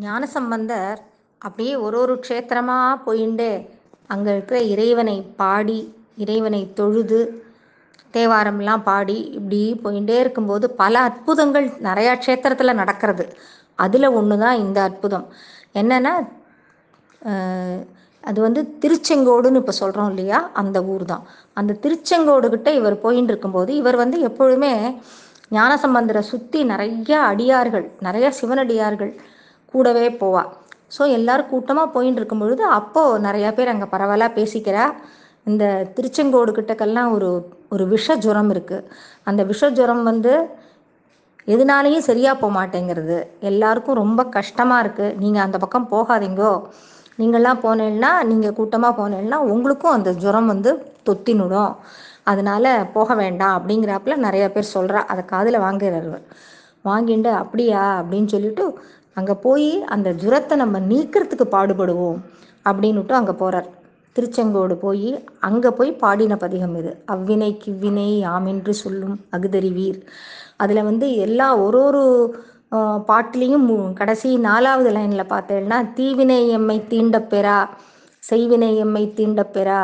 ஞானசம்பந்தர் அப்படியே ஒரு ஒரு க்ஷேத்திரமாக போயிண்டே அங்கே இருக்கிற இறைவனை பாடி இறைவனை தொழுது தேவாரம்லாம் பாடி இப்படி போயிட்டே இருக்கும்போது பல அற்புதங்கள் நிறையா க்ஷேத்திரத்தில் நடக்கிறது. அதில் ஒன்று தான் இந்த அற்புதம். என்னென்னா அது வந்து திருச்செங்கோடுன்னு இப்போ சொல்கிறோம் இல்லையா? அந்த ஊர் தான் அந்த திருச்செங்கோடுகிட்ட இவர் போயின்னு இருக்கும்போது இவர் வந்து எப்பொழுதுமே ஞானசம்பந்தரை சுற்றி நிறையா அடியார்கள் நிறையா சிவனடியார்கள் கூடவே போவா. ஸோ எல்லோரும் கூட்டமாக போயின்னு இருக்கும் பொழுது அப்போது நிறையா பேர் அங்கே பரவாயில்ல பேசிக்கிறா. இந்த திருச்செங்கோடு கிட்டக்கெல்லாம் ஒரு ஒரு விஷ ஜுரம் இருக்குது அந்த விஷ ஜுரம் வந்து எதுனாலையும் சரியாக போக மாட்டேங்கிறது. எல்லாருக்கும் ரொம்ப கஷ்டமாக இருக்குது நீங்கள் அந்த பக்கம் போகாதீங்கோ. நீங்கள்லாம் போனேன்னா நீங்கள் கூட்டமாக போனேன்னா உங்களுக்கும் அந்த ஜுரம் வந்து தொத்தினுடும். அதனால போக வேண்டாம் அப்படிங்கிறாப்புல நிறைய பேர் சொல்கிறா அதை காதில் வாங்குறாரு வாங்கிட்டு அப்படியா? அப்படின்னு சொல்லிட்டு அங்கே போய் அந்த ஜுரத்தை நம்ம நீக்கிறதுக்கு பாடுபடுவோம் அப்படின்னுட்டு அங்கே போகிறார் திருச்செங்கோடு போய் அங்கே போய் பாடின பதிகம் இது. அவ்வினை கிவ்வினை யாமென்று சொல்லும் அகுதறிவீர் அதில் வந்து எல்லா ஒரு ஒரு பாட்டிலையும் கடைசி நாலாவது லைனில் பார்த்தேன்னா தீவினை எம்மை தீண்டப்பெறா செய்வினை எம்மை தீண்டப்பெறா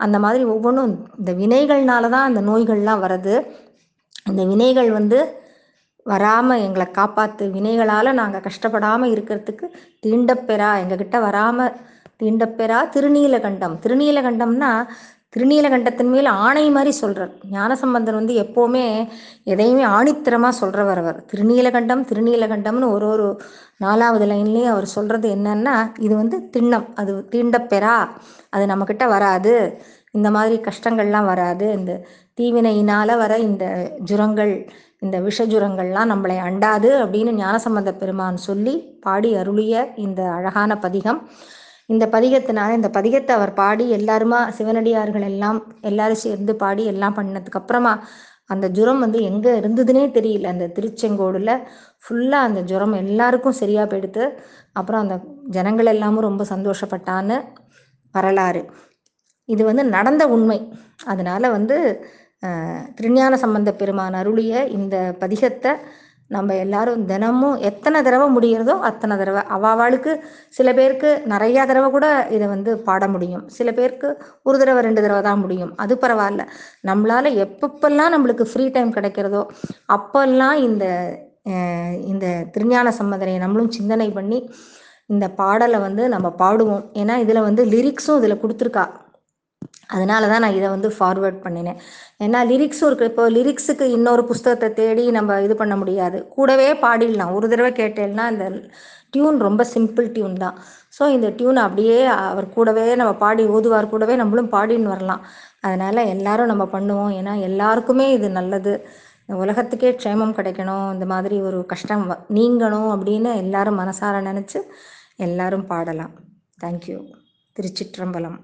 அந்த மாதிரி ஒவ்வொன்றும் இந்த வினைகள்னால தான் அந்த நோய்கள்லாம் வருது இந்த வினைகள் வந்து வராமல் எங்களை காப்பாற்று வினைகளால் நாங்கள் கஷ்டப்படாமல் இருக்கிறதுக்கு தீண்டப்பெறா. எங்ககிட்ட வராமல் தீண்டப்பெறா. திருநீலகண்டம். திருநீலகண்டம்னா திருநீலகண்டத்தின் மேல் ஆணை மாதிரி சொல்கிறார் ஞானசம்பந்தர் வந்து எப்போவுமே எதையுமே ஆணித்திரமாக சொல்கிறவர் அவர். திருநீலகண்டம் திருநீலகண்டம்னு ஒரு ஒரு நாலாவது லைன்லேயும் அவர் சொல்கிறது என்னன்னா இது வந்து திண்ணம். அது தீண்டப்பெறா. அது நம்மக்கிட்ட வராது. இந்த மாதிரி கஷ்டங்கள்லாம் வராது. இந்த தீவினையினால் வர இந்த ஜுரங்கள் இந்த விஷஜுரங்கள்லாம் நம்மளை அண்டாது அப்படின்னு ஞானசம்பந்த பெருமான் சொல்லி பாடி அருளிய இந்த அழகான பதிகம். இந்த பதிகத்தினால இந்த பதிகத்தை அவர் பாடி எல்லாருமா சிவனடியார்கள் எல்லாம் எல்லாரும் சேர்ந்து பாடி எல்லாம் பண்ணதுக்கு அப்புறமா அந்த ஜுரம் வந்து எங்கே இருந்ததுன்னே தெரியல. அந்த திருச்செங்கோடில் ஃபுல்லாக அந்த ஜுரம் எல்லாருக்கும் சரியாக போயிடுத்து அப்புறம் அந்த ஜனங்கள் எல்லாமும் ரொம்ப சந்தோஷப்பட்டான்னு வரலாறு. இது வந்து நடந்த உண்மை. அதனால் வந்து திருஞான சம்பந்த பெருமான் அருளிய இந்த பதிகத்தை நம்ம எல்லாரும் தினமும் எத்தனை தடவை முடிகிறதோ அத்தனை தடவை. அவாவாளுக்கு சில பேருக்கு நிறையா தடவை கூட இதை வந்து பாட முடியும். சில பேருக்கு ஒரு தடவை ரெண்டு தடவை தான் முடியும். அது பரவாயில்ல. நம்மளால் எப்பப்பெல்லாம் நம்மளுக்கு ஃப்ரீ டைம் கிடைக்கிறதோ அப்போல்லாம் இந்த இந்த திருஞான சம்பந்தனையை நம்மளும் சிந்தனை பண்ணி இந்த பாடலை வந்து நம்ம பாடுவோம். ஏன்னா இதில் வந்து லிரிக்ஸும் இதில் கொடுத்துருக்கா. அதனால தான் நான் இதை வந்து ஃபார்வேர்ட் பண்ணினேன். ஏன்னா லிரிக்ஸும் இருக்குது இப்போ லிரிக்ஸுக்கு இன்னொரு புஸ்தகத்தை தேடி நம்ம இது பண்ண முடியாது. கூடவே பாடிடலாம். ஒரு தடவை கேட்டேன்னா இந்த டியூன் ரொம்ப சிம்பிள் டியூன் தான். ஸோ இந்த டியூன் அப்படியே அவர் கூடவே நம்ம பாடி ஓதுவார். கூடவே நம்மளும் பாடின்னு வரலாம். அதனால் எல்லாரும் நம்ம பண்ணுவோம். ஏன்னா எல்லாருக்குமே இது நல்லது. உலகத்துக்கே க்ஷேமம் கிடைக்கணும். இந்த மாதிரி ஒரு கஷ்டம் நீங்கணும் அப்படின்னு எல்லாரும் மனசார நினச்சி எல்லாரும் பாடலாம். Thank you Thiruchitrambalam.